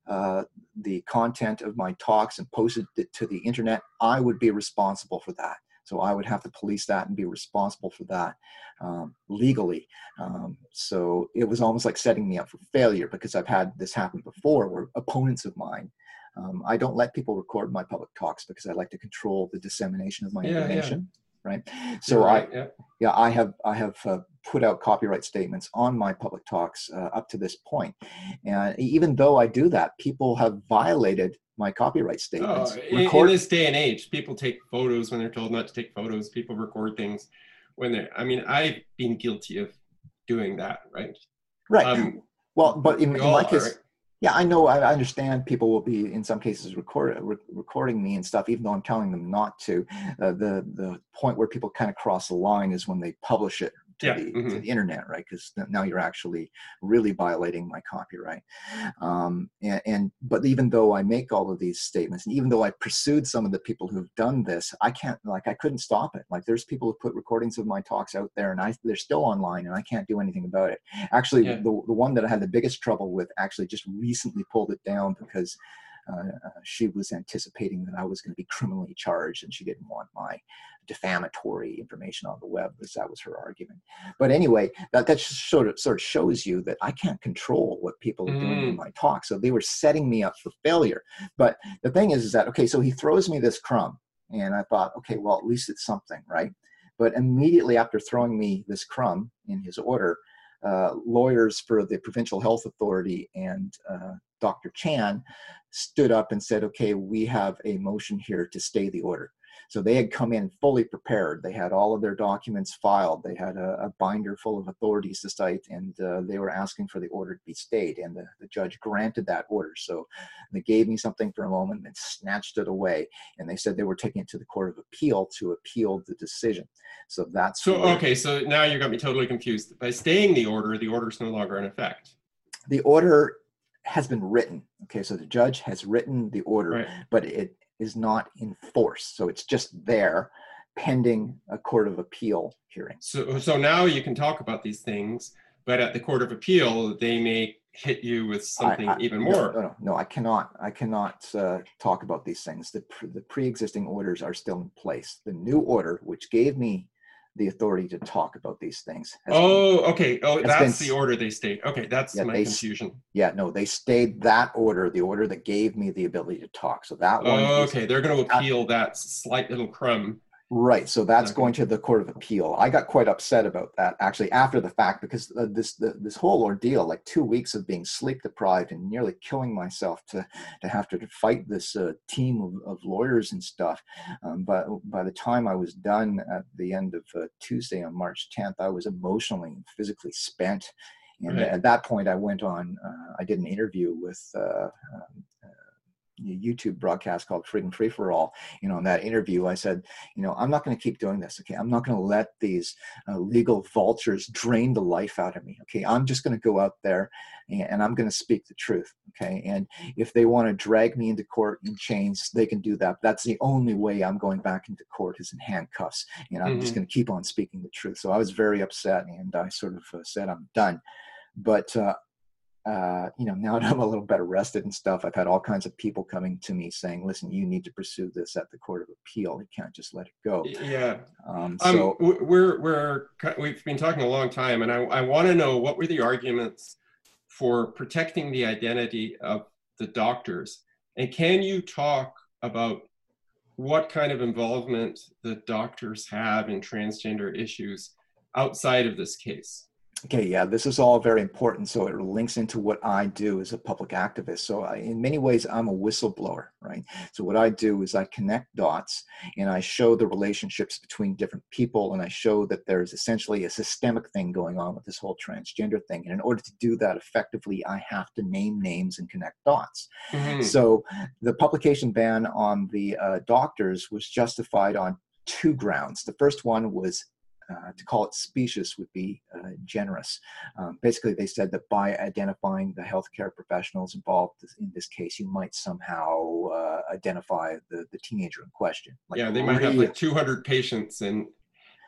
uh, the content of my talks and posted it to the internet, I would be responsible for that. So I would have to police that and be responsible for that um, legally. Um, so it was almost like setting me up for failure because I've had this happen before where opponents of mine. Um, I don't let people record my public talks because I like to control the dissemination of my yeah, information. Yeah right so right, i yeah. yeah. i have i have uh, put out copyright statements on my public talks uh, up to this point and even though i do that people have violated my copyright statements oh, Record- in, this day and age people take photos when they're told not to take photos people record things when they're i mean i've been guilty of doing that right right um, well but in, in my case? Yeah i know i understand people will be in some cases record, re- recording me and stuff even though i'm telling them not to. Uh, the the point where people kind of cross the line is when they publish it to, yeah. the, mm-hmm. to the internet, right? Because now you're actually really violating my copyright. Um, and, and, but even though I make all of these statements, and even though I pursued some of the people who've done this, I can't like I couldn't stop it. Like there's people who put recordings of my talks out there, and I they're still online, and I can't do anything about it. Actually, yeah. the the one that I had the biggest trouble with actually just recently pulled it down because. Uh, she was anticipating that I was going to be criminally charged, and she didn't want my defamatory information on the web because that was her argument. But anyway that, that just sort of sort of shows you that i can't control what people are doing in mm. my talk. So they were setting me up for failure. But the thing is is that okay so he throws me this crumb and i thought okay well at least it's something right? But immediately after throwing me this crumb in his order uh, lawyers for the provincial health authority and uh, dr chan stood up and said okay we have a motion here to stay the order So they had come in fully prepared. They had all of their documents filed. They had a, a binder full of authorities to cite, and uh, they were asking for the order to be stayed. And the, the judge granted that order. So they gave me something for a moment and snatched it away. And they said they were taking it to the Court of Appeal to appeal the decision. So that's so okay. So now you got me totally confused. By staying the order, the order is no longer in effect. The order has been written. Okay, so the judge has written the order, right. but it is not in force. So it's just there pending a court of appeal hearing. So, so now you can talk about these things, but at the court of appeal, they may hit you with something I, I, even more. No, no, no, I cannot. I cannot uh, talk about these things. The the pre-existing orders are still in place. The new order, which gave me the authority to talk about these things. Oh, been, okay. Oh, that's been, the order they stayed. Okay, that's yeah, my they, confusion. Yeah, no, they stayed that order, the order that gave me the ability to talk. So that one. Oh, okay. They're going to appeal that, that slight little crumb Right. So that's okay. going to the Court of Appeal. I got quite upset about that actually after the fact because uh, this the, this whole ordeal, like two weeks of being sleep deprived and nearly killing myself to to have to fight this uh, team of, of, lawyers and stuff. Um, but by the time I was done at the end of uh, Tuesday on March 10th, I was emotionally and physically spent. And right. at that point, I went on. Uh, I did an interview with uh, um, YouTube broadcast called Freedom Free for All. You know, in that interview, I said, you know, I'm not going to keep doing this. Okay, I'm not going to let these uh, legal vultures drain the life out of me. Okay, I'm just going to go out there and, and I'm going to speak the truth. Okay, and if they want to drag me into court in chains, they can do that. That's the only way I'm going back into court is in handcuffs. And I'm mm-hmm. just going to keep on speaking the truth. So I was very upset, and I sort of uh, said, I'm done. But uh, uh, you know, now that I'm a little better rested and stuff, I've had all kinds of people coming to me saying, "Listen, you need to pursue this at the Court of Appeal. You can't just let it go." Yeah. Um, um so um, we're we're we've been talking a long time, and I I want to know what were the arguments for protecting the identity of the doctors, and can you talk about what kind of involvement the doctors have in transgender issues outside of this case? Okay, yeah, this is all very important. So it links into what I do as a public activist. So I, in many ways, I'm a whistleblower, right? So what I do is I connect dots and I show the relationships between different people and I show that there's essentially a systemic thing going on with this whole transgender thing. And in order to do that effectively, I have to name names and connect dots. Mm-hmm. So the publication ban on the uh, doctors was justified on two grounds. The first one was uh, to call it specious would be uh, generous. Um, basically, they said that by identifying the healthcare professionals involved in this case, you might somehow uh, identify the, the teenager in question. Like yeah, they might have like 200 patients, and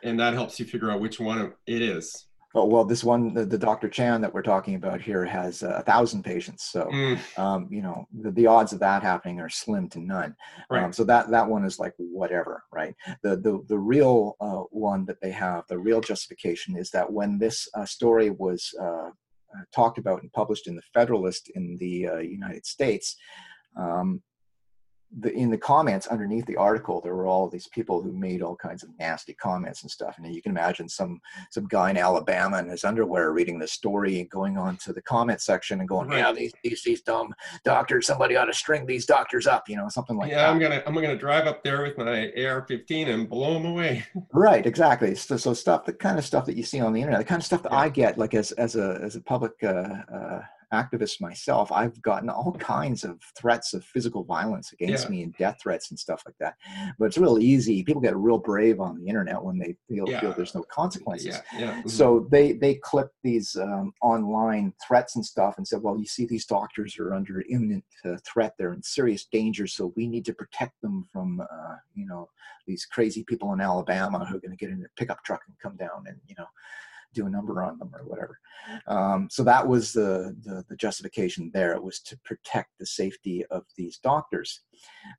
and that helps you figure out which one it is. Oh, well, this one, the, the Dr. Chan that we're talking about here has a thousand patients. So, mm. um, you know, the, the odds of that happening are slim to none. Right. Um, so that, that one is like whatever, right? The, the, the real uh, one that they have, the real justification is that when this uh, story was uh, uh talked about and published in the Federalist in the uh, United States, um, the, in the comments underneath the article, there were all these people who made all kinds of nasty comments and stuff. And you can imagine some some guy in Alabama in his underwear reading the story and going on to the comment section and going, right. "Yeah, these, these these dumb doctors. Somebody ought to string these doctors up," you know, something like yeah, that. Yeah, I'm gonna I'm gonna drive up there with my AR-15 and blow them away. right, exactly. So, so stuff, the kind of stuff that you see on the internet, the kind of stuff that yeah. I get, like as as a as a public. Uh, uh, activist myself, I've gotten all kinds of threats of physical violence against yeah. me and death threats and stuff like that. But it's real easy. People get real brave on the internet when they feel, yeah. feel there's no consequences. Yeah. Mm-hmm. So they they clip these um, online threats and stuff and said, well, you see, these doctors are under imminent uh, threat. They're in serious danger. So we need to protect them from, uh, you know, these crazy people in Alabama who are going to get in their pickup truck and come down and, you know, do a number on them or whatever. Um, so that was the, the, the justification there. It was to protect the safety of these doctors.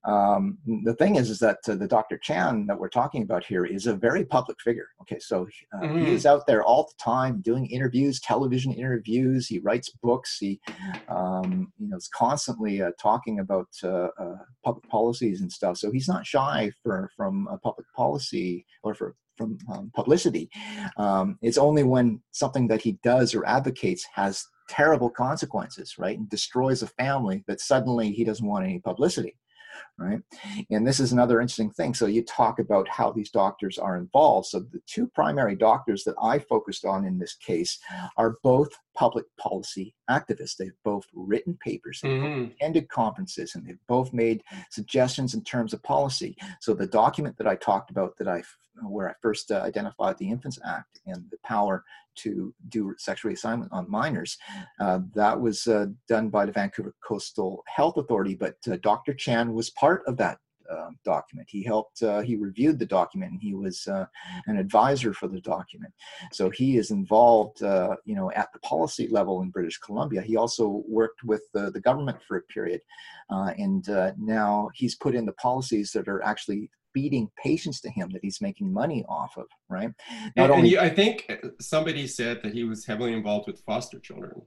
Um, the thing is, is that uh, the Dr. Chan that we're talking about here is a very public figure. Okay, so uh, mm-hmm. he is out there all the time doing interviews, television interviews. He writes books. He, um, you know, is constantly uh, talking about uh, uh, public policies and stuff. So he's not shy for from a public policy or for from um, publicity. Um, it's only when something that he does or advocates has terrible consequences, right, and destroys a family that suddenly he doesn't want any publicity. Right? And this is another interesting thing. So you talk about how these doctors are involved. So the two primary doctors that I focused on in this case are both public policy activists. They've both written papers, mm-hmm. attended conferences, and they've both made suggestions in terms of policy. So the document that I talked about that I where I first uh, identified the Infants Act and the power to do sexual reassignment on minors. Uh, that was uh, done by the Vancouver Coastal Health Authority, but uh, Dr. Chan was part of that um, document. He helped, uh, he reviewed the document, and he was uh, an advisor for the document. So he is involved, uh, you know, at the policy level in British Columbia. He also worked with the, the government for a period, and now he's put in the policies that are actually feeding patients to him that he's making money off of, right? Not and, only, and I think somebody said that he was heavily involved with foster children.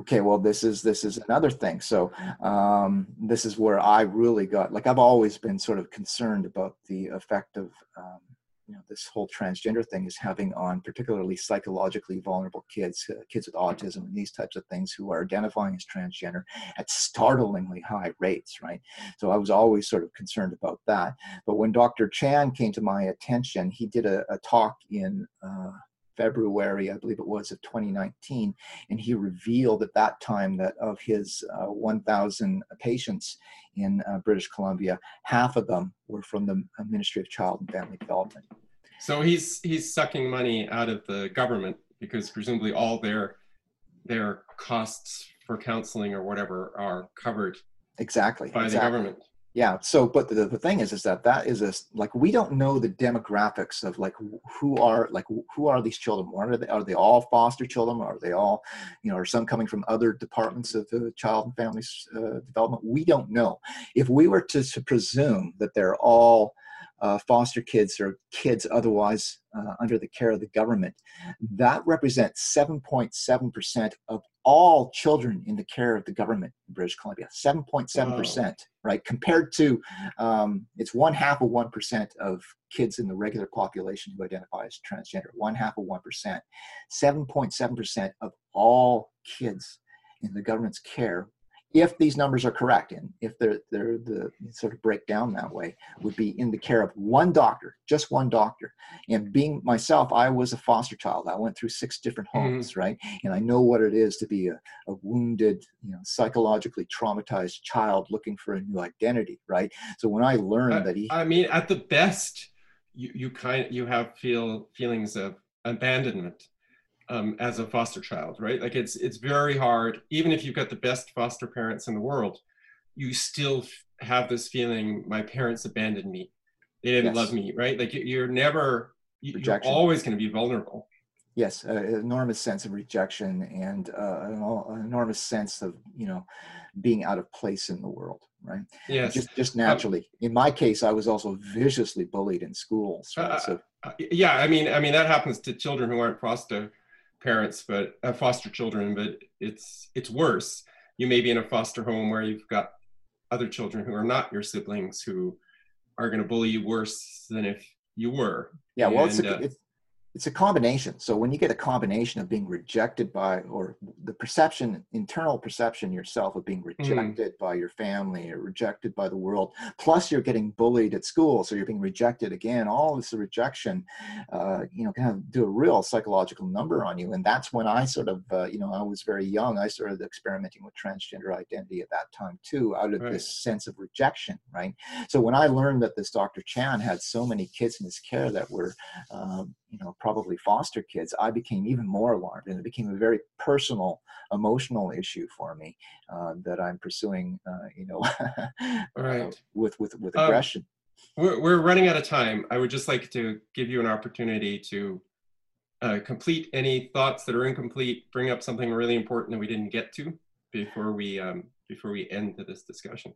Okay, well, this is this is another thing. So um, this is where I really got like I've always been sort of concerned about the effect of um, you know this whole transgender thing is having on particularly psychologically vulnerable kids uh, kids with autism and these types of things who are identifying as transgender at startlingly high rates right? So i was always sort of concerned about that. But when dr chan came to my attention he did a, a talk in uh, February, I believe it was, of 2019, and he revealed at that time that of his uh, 1,000 patients in uh, British Columbia, half of them were from the uh, Ministry of Child and Family Development. So he's he's sucking money out of the government because presumably all their their costs for counseling or whatever are covered exactly by exactly. the government yeah so but the, the thing is is that that is a like we don't know the demographics of like who are like who are these children are they are they all foster children? Are they all you know are some coming from other departments of the child and family uh, development? We don't know. If we were to, to presume that they're all uh, foster kids or kids otherwise uh, under the care of the government that represents 7.7% of all children in the care of the government in British Columbia. 7.7%, right? Compared to um, it's one half of 1% of kids in the regular population who identify as transgender, one half of 1%. 7.7% of all kids in the government's care if these numbers are correct and if they're, they're the sort of break down that way would be in the care of one doctor just one doctor and being myself i was a foster child i went through six different mm-hmm. homes mm-hmm. right and i know what it is to be a, a, wounded you know psychologically traumatized child looking for a new identity right so when i learned I, that he i mean at the best you, you kind you have feel feelings of abandonment um, as a foster child, right? Like it's it's very hard, even if you've got the best foster parents in the world, you still have this feeling: my parents abandoned me, they didn't yes. love me, right? Like you're never, you're always going to be vulnerable. Yes, uh, enormous sense of rejection and uh, an, an enormous sense of you know being out of place in the world, right? Yes, just just um, naturally. Um, in my case, I was also viciously bullied in schools. Right? Uh, so, uh, yeah, I mean, I mean that happens to children who aren't foster parents, but uh, foster children, but it's it's worse. You may be in a foster home where you've got other children who are not your siblings who are going to bully you worse than if you were. Yeah, well, and, it's, a, uh, it's it's a combination. So when you get a combination of being rejected by, or the perception, internal perception yourself of being mm. rejected mm. by your family or rejected by the world, plus you're getting bullied at school, so you're being rejected again. All this rejection, uh, you know, kind of do a real psychological number on you. And that's when I sort of, uh, you know, I was very young. I started experimenting with transgender identity at that time too, out of right. this sense of rejection, right? So when I learned that this Dr. Chan had so many kids in his care that were, um, you know probably foster kids i became even more alarmed and it became a very personal emotional issue for me uh, that i'm pursuing uh, you know right. uh, with with with um, aggression. um, we're, we're running out of time. I would just like to give you an opportunity to uh, complete any thoughts that are incomplete bring up something really important that we didn't get to before we um, before we end this discussion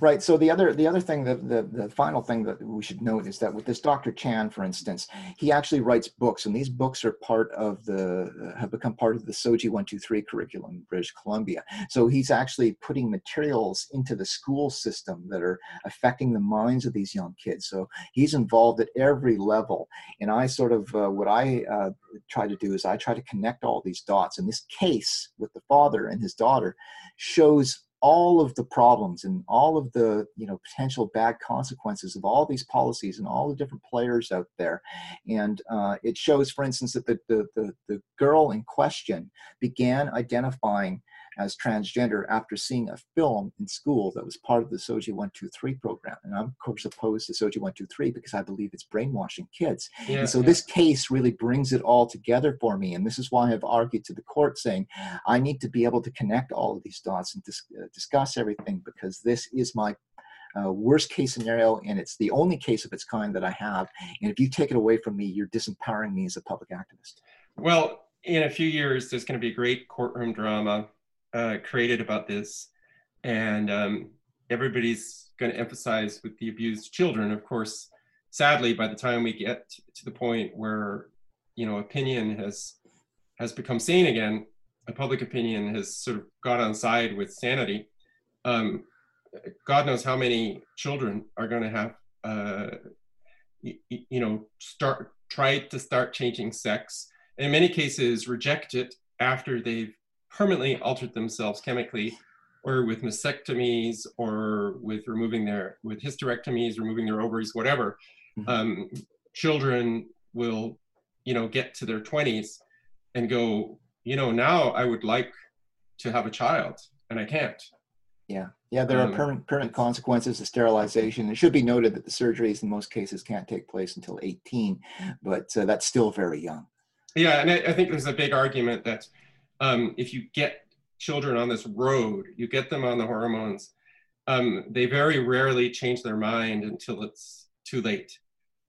Right. So the other the other thing that the, the final thing that we should note is that with this Dr. Chan, for instance, he actually writes books, and these books are part of the have become part of the SOGI one two three curriculum in British Columbia. So he's actually putting materials into the school system that are affecting the minds of these young kids. So he's involved at every level. And I sort of uh, what I uh, try to do is I try to connect all these dots. And this case with the father and his daughter shows all of the problems and all of the you know potential bad consequences of all these policies and all the different players out there. And uh, it shows for instance that the, the, the, the girl in question began identifying as transgender after seeing a film in school that was part of the SOGI 123 program. And I'm, of course, opposed to SOGI 123 because I believe it's brainwashing kids. Yeah, and so yeah. this case really brings it all together for me. And this is why I've argued to the court saying I need to be able to connect all of these dots and dis- uh, discuss everything because this is my uh, worst case scenario, and it's the only case of its kind that I have. And if you take it away from me, you're disempowering me as a public activist. Well, in a few years, there's going to be a great courtroom drama uh, created about this, and um, everybody's going to emphasize with the abused children. Of course, sadly, by the time we get to the point where you know opinion has has become sane again, public opinion has sort of got on side with sanity. Um, God knows how many children are going to have, uh, you, you know, start try to start changing sex. In many cases, reject it after they've permanently altered themselves chemically or with mastectomies or with removing their with hysterectomies removing their ovaries whatever mm-hmm. um, children will you know get to their 20s and go you know now i would like to have a child and i can't. Yeah. Yeah there um, are permanent, permanent consequences of sterilization. It should be noted that the surgeries in most cases can't take place until 18 but uh, that's still very young. Yeah and I, I think there's a big argument that um, if you get children on this road, you get them on the hormones, um, they very rarely change their mind until it's too late.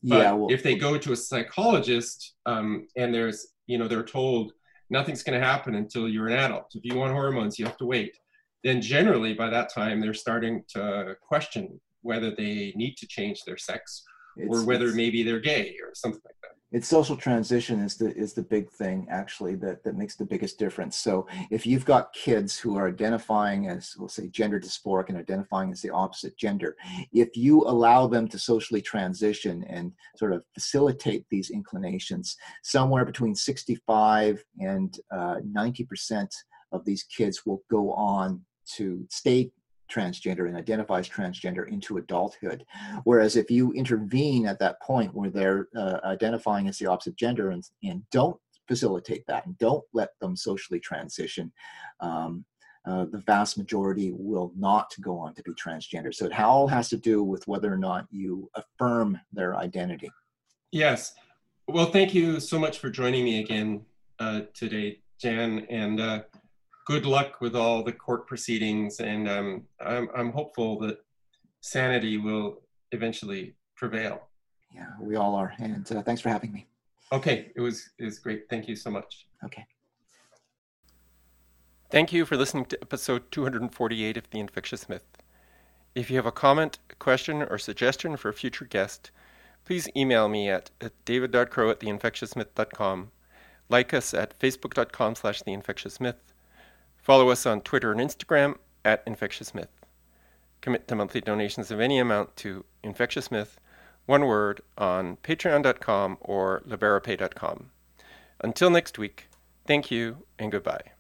But yeah, well, if they go to a psychologist um, and there's, you know, they're told nothing's going to happen until you're an adult. If you want hormones, you have to wait. Then generally by that time they're starting to question whether they need to change their sex or whether maybe they're gay or something like that it's social transition is the is the big thing actually that that makes the biggest difference. So if you've got kids who are identifying as we'll say gender dysphoric and identifying as the opposite gender if you allow them to socially transition and sort of facilitate these inclinations somewhere between 65 and uh, 90% of these kids will go on to stay transgender and identifies transgender into adulthood. Whereas if you intervene at that point where they're uh, identifying as the opposite gender and, and don't facilitate that and don't let them socially transition, um, uh, the vast majority will not go on to be transgender. So it all has to do with whether or not you affirm their identity. Yes. Well, thank you so much for joining me again uh, today, Jenn. And uh, good luck with all the court proceedings, and um, I'm, I'm hopeful that sanity will eventually prevail. Yeah, we all are. And uh, thanks for having me. Okay, it was it was great. Thank you so much. Okay. Thank you for listening to episode 248 of The Infectious Myth. If you have a comment, a question, or suggestion for a future guest, please email me at, at david.crowe at theinfectiousmyth.com. Like us at facebook.com slash theinfectiousmyth Follow us on Twitter and Instagram at Infectious Myth. Commit to monthly donations of any amount to Infectious Myth, one word, on patreon.com or liberapay.com. Until next week, thank you and goodbye.